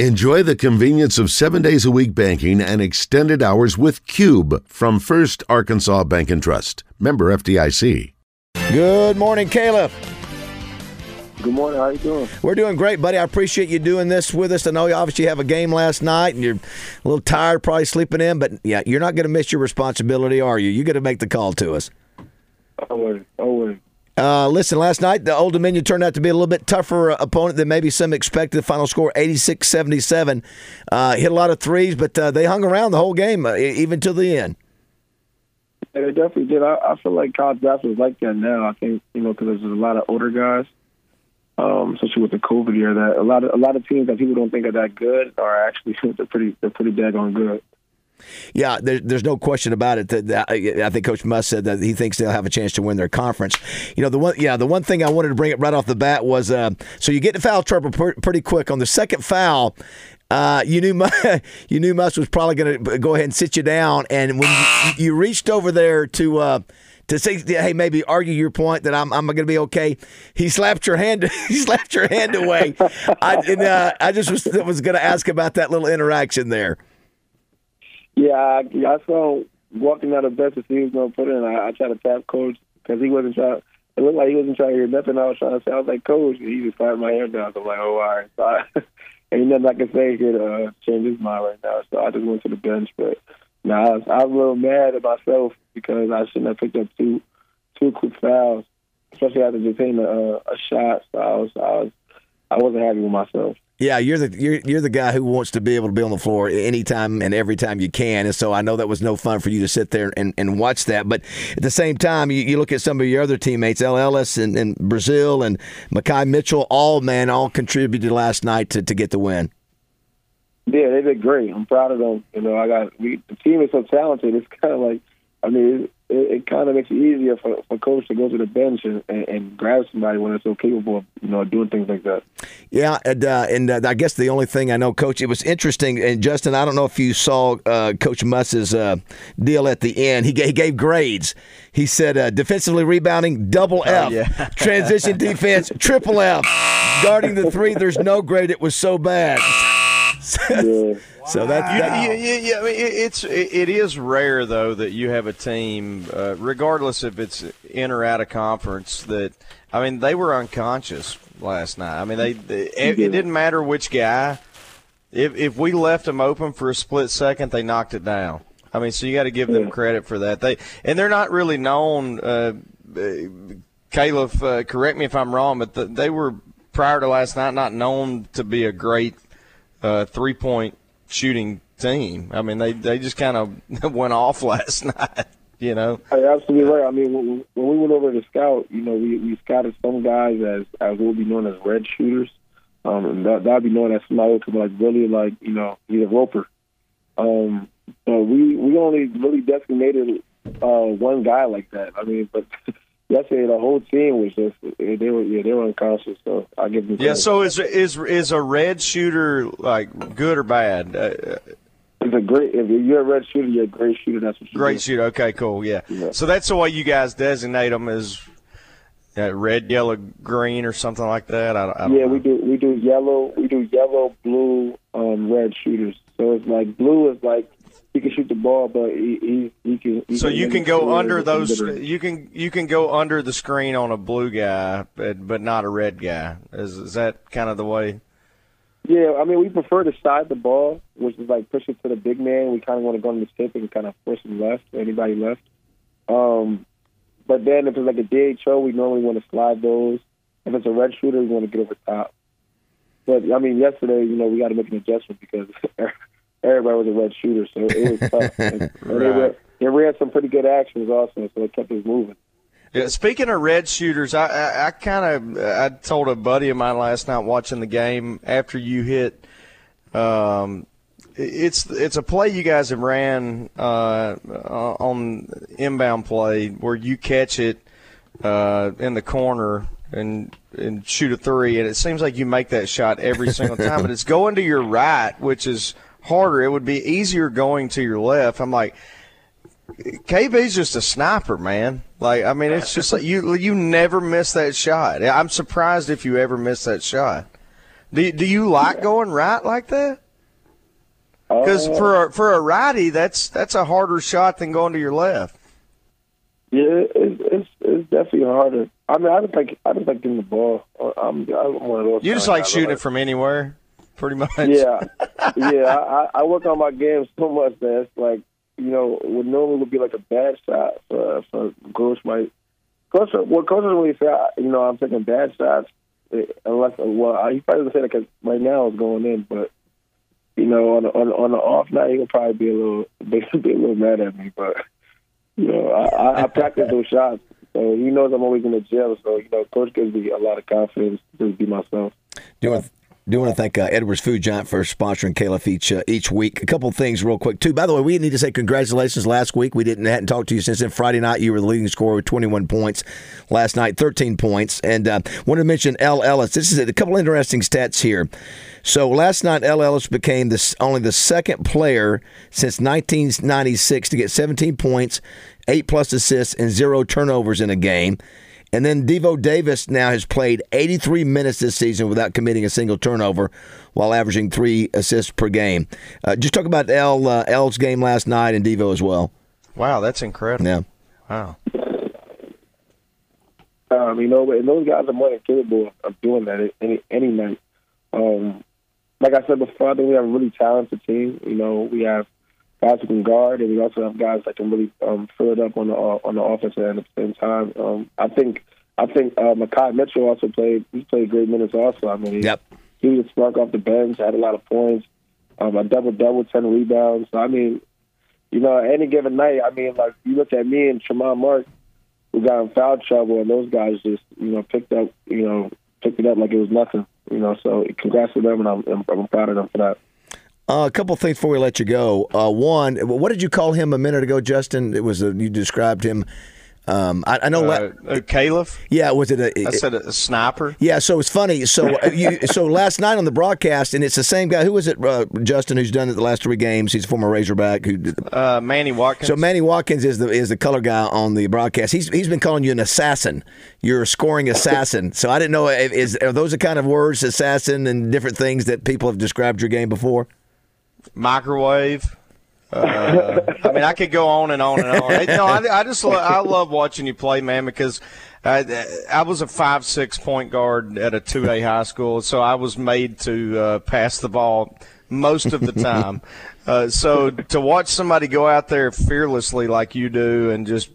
Enjoy the convenience of seven days a week banking and extended hours with Cube from First Arkansas Bank and Trust. Member FDIC. Good morning, Caleb. Good morning. How you doing? We're doing great, buddy. I appreciate you doing this with us. I know you obviously have a game last night and you're a little tired, probably sleeping in, but yeah, you're not going to miss your responsibility, are you? You're going to make the call to us. Always, always. Uh, listen, last night the Old Dominion turned out to be a little bit tougher uh, opponent than maybe some expected. The final score 86 77. Uh, hit a lot of threes, but uh, they hung around the whole game, uh, even to the end. Yeah, they definitely did. I, I feel like college basketball is like that now. I think, you know, because there's a lot of older guys, um, especially with the COVID year, that a lot of a lot of teams that people don't think are that good are actually they're pretty they're pretty daggone good. Yeah, there, there's no question about it. That, that, I think Coach Muss said that he thinks they'll have a chance to win their conference. You know, the one, yeah, the one thing I wanted to bring up right off the bat was, uh, so you get to foul trouble pretty quick on the second foul. Uh, you knew you knew Muss was probably going to go ahead and sit you down, and when you, you reached over there to. Uh, to say, hey, maybe argue your point that I'm, I'm going to be okay. He slapped your hand. he slapped your hand away. I, and, uh, I just was, was going to ask about that little interaction there. Yeah, I, I saw walking out of bed to see who was going to put in. I, I tried to tap coach because he wasn't trying. It looked like he wasn't trying to hear nothing I was trying to say. I was like, Coach, and he just fired my hair down. So I'm like, oh, all right. So I, ain't nothing I can say here to uh, change his mind right now. So I just went to the bench. But no, I was, I was a little mad at myself because I shouldn't have picked up two two quick fouls, especially after just hitting a, a shot. So I was I was I wasn't happy with myself. Yeah, you're the you're, you're the guy who wants to be able to be on the floor anytime and every time you can, and so I know that was no fun for you to sit there and, and watch that. But at the same time, you, you look at some of your other teammates, El Ellis and, and Brazile and Makhi Mitchell, all man, all contributed last night to, to get the win. Yeah, they did great. I'm proud of them. You know, I got we, the team is so talented. It's kind of like, I mean, it, it kind of makes it easier for, for coach to go to the bench and, and, and grab somebody when they're so capable of you know doing things like that. Yeah, and, uh, and uh, I guess the only thing I know, Coach, it was interesting. And Justin, I don't know if you saw uh, Coach Muss's uh, deal at the end. He gave, he gave grades. He said uh, defensively rebounding, double oh, F. Oh, yeah. Transition defense, triple F. Guarding the three, there's no grade. It was so bad. yeah. So that, that yeah, yeah, yeah, I mean, it's it is rare though that you have a team, uh, regardless if it's in or out of conference, that I mean they were unconscious last night. I mean they, they it, it, didn't matter which guy. If if we left them open for a split second, they knocked it down. I mean, so you got to give them credit for that. They and they're not really known. Uh, Caleb, uh, correct me if I'm wrong, but the, they were prior to last night not known to be a great three point shooting team. I mean, they they just kind of went off last night. You know, You're absolutely right. I mean, when, we went over to scout, you know, we, we scouted some guys as as what would be known as red shooters. Um, and that that'd be known as somebody who like really like you know he's a roper. Um, so we we only really designated uh, one guy like that. I mean, but yesterday the whole team was just they were yeah they were unconscious. So I give them. Yeah. Credit. So is is is a red shooter like good or bad? Uh, it's a great. If you're a red shooter, you're a great shooter. That's what. Great shooter. Okay. Cool. Yeah. yeah. So that's the way you guys designate them as. Uh, red, yellow, green, or something like that. I, I yeah, know. we do. We do yellow. We do yellow, blue, um, red shooters. So it's like blue is like he can shoot the ball, but he he, he can. He so can you can go under those. You can you can go under the screen on a blue guy, but, but not a red guy. Is is that kind of the way? Yeah, I mean we prefer to side the ball, which is like push it to the big man. We kind of want to go on the tip and kind of force him left, anybody left. Um, but then if it's like a DHO, we normally want to slide those. If it's a red shooter, we want to get over top. But I mean, yesterday, you know, we got to make an adjustment because everybody was a red shooter, so it was tough. and, right. they, were, they ran some pretty good actions also, so it kept us moving. Yeah, speaking of red shooters, I, I, I kind of I told a buddy of mine last night watching the game after you hit. Um, it's it's a play you guys have ran uh, on inbound play where you catch it uh, in the corner and and shoot a three, and it seems like you make that shot every single time, but it's going to your right, which is harder. It would be easier going to your left. I'm like, KB's just a sniper, man. Like, I mean, it's just like you you never miss that shot. I'm surprised if you ever miss that shot. Do you, do you like going right like that? Because Uh, for a, for a righty, that's that's a harder shot than going to your left. Yeah, it's it's it's definitely harder. I mean, I don't like I don't like getting the ball. I'm I'm one of those. You just like shooting it from anywhere, pretty much. Yeah, yeah. I, I work on my game so much that it's like you know what normally would be like a bad shot for for coach might coach. What coaches really say, you know, I'm taking bad shots eh, unless well, he probably doesn't say that 'cause right now it's going in, but you know, on a, on a, on the off night he'll probably be a little be, be a little mad at me, but you know, I, I, I practice those shots. So he knows I'm always in the gym. So, you know, coach gives me a lot of confidence to be myself. Do want do want to thank uh, Edwards Food Giant for sponsoring Khalif each uh, each week. A couple things real quick too. By the way, we need to say congratulations. Last week we didn't hadn't talked to you since then. Friday night you were the leading scorer with 21 points. Last night 13 points. And uh, wanted to mention El Ellis. This is a couple interesting stats here. So last night El Ellis became the, only the second player since 1996 to get 17 points, eight plus assists, and zero turnovers in a game. And then Devo Davis now has played 83 minutes this season without committing a single turnover, while averaging three assists per game. Uh, just talk about L uh, L's game last night and Devo as well. Wow, that's incredible. Yeah. Wow. Um, you know, and those guys are more than capable of doing that any any night. Um, like I said before, I think we have a really talented team. You know, we have guys who can guard, and we also have guys that can really um, fill it up on the uh, on the offensive end at the same time. Um, I think I think uh, Makhi Mitchell also played. He played great minutes also. I mean, he, Yep. he was a spark off the bench, had a lot of points, um, a double double, ten rebounds. So I mean, you know, any given night, I mean, like you look at me and Tramon Mark, who got in foul trouble, and those guys just you know picked up, you know, picked it up like it was nothing. You know, so congrats to them, and I'm, I'm proud of them for that. Uh, a couple things before we let you go. Uh, one, what did you call him a minute ago, Justin? It was a, you described him. Um, I, I know. la- Uh, uh, Khalif? yeah, was it a? I said a sniper. Yeah, so it's funny. So uh, you, so last night on the broadcast, and it's the same guy. Who was it? Uh, Justin, who's done it the last three games. He's a former Razorback. Who? Uh, Manny Watkins. So Manny Watkins is the is the color guy on the broadcast. He's he's been calling you an assassin. You're a scoring assassin. So I didn't know is are those the kind of words, assassin, and different things that people have described your game before. Microwave. Uh, I mean, I could go on and on and on. No, I, I just lo- I love watching you play, man, because I, I was a five six point guard at a two A high school, so I was made to uh, pass the ball most of the time. Uh, so to watch somebody go out there fearlessly like you do and just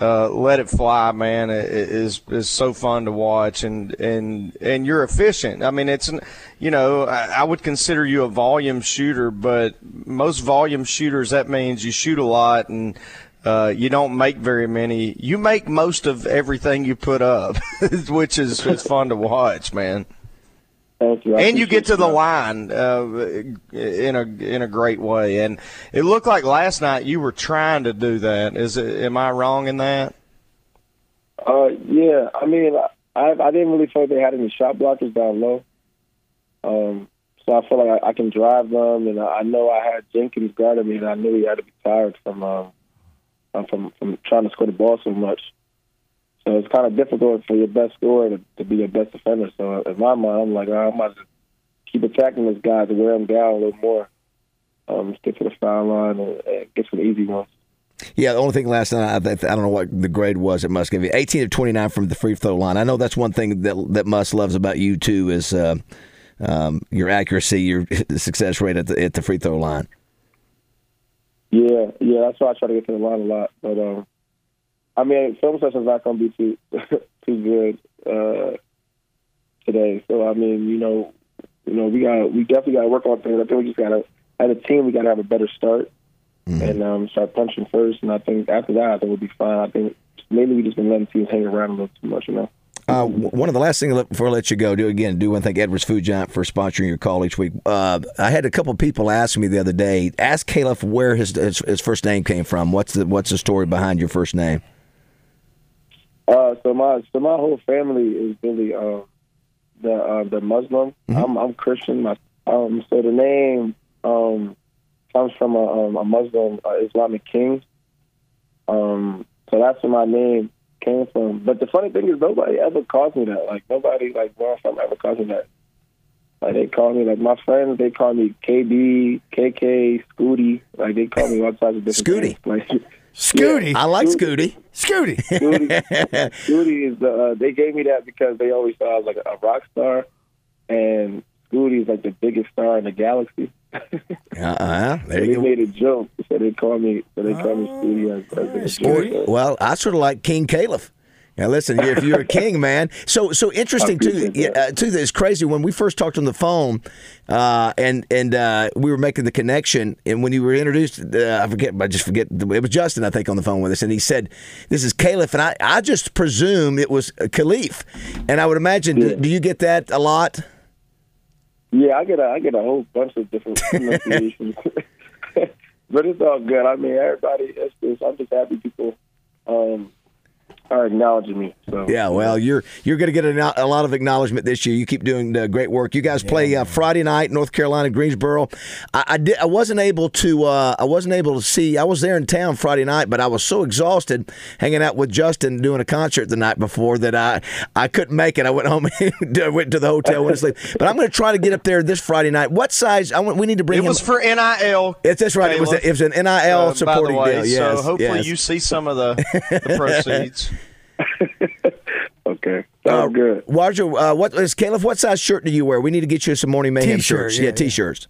uh, let it fly, man, is is so fun to watch, and and and you're efficient. I mean, it's you know I, I would consider you a volume shooter, but most volume shooters that means you shoot a lot and. Uh, you don't make very many. You make most of everything you put up, which is, is fun to watch, man. Thank you. I And you get to the that. line uh, in a in a great way. And it looked like last night you were trying to do that. Is it? Am I wrong in that? Uh, yeah. I mean, I I didn't really feel like they had any shot blockers down low. Um, so I feel like I, I can drive them, and I, I know I had Jenkins guarding me, and I knew he had to be tired from um, uh, from from trying to score the ball so much. So it's kind of difficult for your best scorer to, to be your best defender. So in my mind, I'm like, I might just keep attacking this guy to wear him down a little more. Um, stick to the foul line and, and get some easy ones. Yeah, the only thing last night, I, I don't know what the grade was at Muss. 18 of 29 from the free throw line. I know that's one thing that that Muss loves about you too is uh, um, your accuracy, your success rate at the at the free throw line. Yeah, yeah, that's why I try to get to the line a lot. But um, I mean, film session's not going to be too too good uh, today. So I mean, you know, you know, we got we definitely got to work on things. I think we just got to, as a team, we got to have a better start and um, start punching first. And I think after that, I think we'll be fine. I think maybe we just been letting teams hang around a little too much, you know. Uh, one of the last things before I let you go, do again, do want to thank Edwards Food Giant for sponsoring your call each week. Uh, I had a couple people ask me the other day, ask Caleb where his, his his first name came from. What's the what's the story behind your first name? Uh, so my so my whole family is really um, the uh, the Muslim. I'm I'm Christian. My um, so the name um, comes from a, um, a Muslim uh, Islamic king. Um, so that's where my name came from. But the funny thing is, nobody ever calls me that. Like nobody like where I'm from ever calls me that. Like they call me like my friends. They call me KB, KK, Scooty. Like they call me all types of different Scooty. things. Like Scooty. I like Scooty. Scooty. Scooty, Scooty is the. Uh, they gave me that because they always thought I was like a rock star, and Scooty is like the biggest star in the galaxy. Uh-uh. There they you go. made a joke, so they call me. So they call me Scooty as, as a joke. Well, I sort of like King Caliph. Now listen, if you're a king, man. So so interesting too. Yeah, uh, too. It's crazy when we first talked on the phone, uh, and and uh, we were making the connection. And when you were introduced, uh, I forget, I just forget. It was Justin, I think, on the phone with us, and he said, "This is Khalif," and I I just presume it was Caliph, and I would imagine. Do, do you get that a lot? Yeah, I get a I get a whole bunch of different pronunciations, but it's all good. I mean, everybody. It's just, I'm just happy people um, are acknowledging me. So Yeah, well, you're you're going to get a, a lot of acknowledgement this year. You keep doing uh, great work. You guys play uh, Friday night, North Carolina, Greensboro. I, I, did, I wasn't able to uh, I wasn't able to see. I was there in town Friday night, but I was so exhausted hanging out with Justin doing a concert the night before that I I couldn't make it. I went home, and went to the hotel, went to sleep. But I'm going to try to get up there this Friday night. What size? I want, we need to bring It him. was for NIL. it's that's right. It was Caleb. it was an NIL uh, by the supporting way, deal. Yes, so hopefully yes. you see some of the, the proceeds. okay, sounds good. Roger, uh, what is Caleb? What size shirt do you wear? We need to get you some morning mayhem T-shirt, shirts. yeah, Yeah, t-shirts.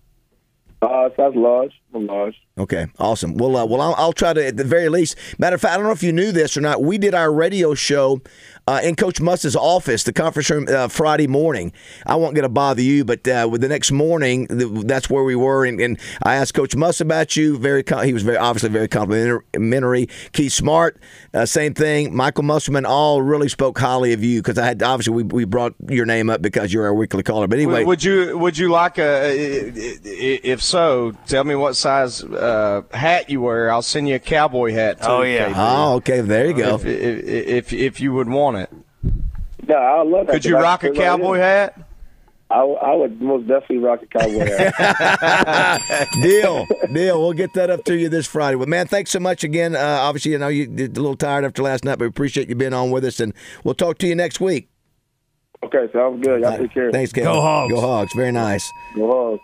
Uh, sounds large. I'm. Okay, awesome. Well, uh, well, I'll, I'll try to at the very least. Matter of fact, I don't know if you knew this or not. We did our radio show uh, in Coach Muss's office, the conference room, uh, Friday morning. I won't get to bother you, but uh, with the next morning, th- that's where we were. And, and I asked Coach Muss about you. Very, com- he was very obviously very complimentary. Keith Smart, uh, same thing. Michael Musselman, all really spoke highly of you because I had obviously we, we brought your name up because you're our weekly caller. But anyway, Would- Would you would you like a if so? Tell me what size uh, hat you wear. I'll send you a cowboy hat. Too, Oh, yeah. KP, oh, okay, there you go. If, if, if if you would want it, Yeah, I love that. could you rock a feel like, cowboy hat? I, I would most definitely rock a cowboy hat. deal, deal. We'll get that up to you this Friday. Well, man, thanks so much again. Uh, obviously, I know you're a little tired after last night, but we appreciate you being on with us, and we'll talk to you next week. okay, sounds good. Y'all take care. Thanks, Caleb. Go Hogs. Go Hogs. Very nice. Go Hogs.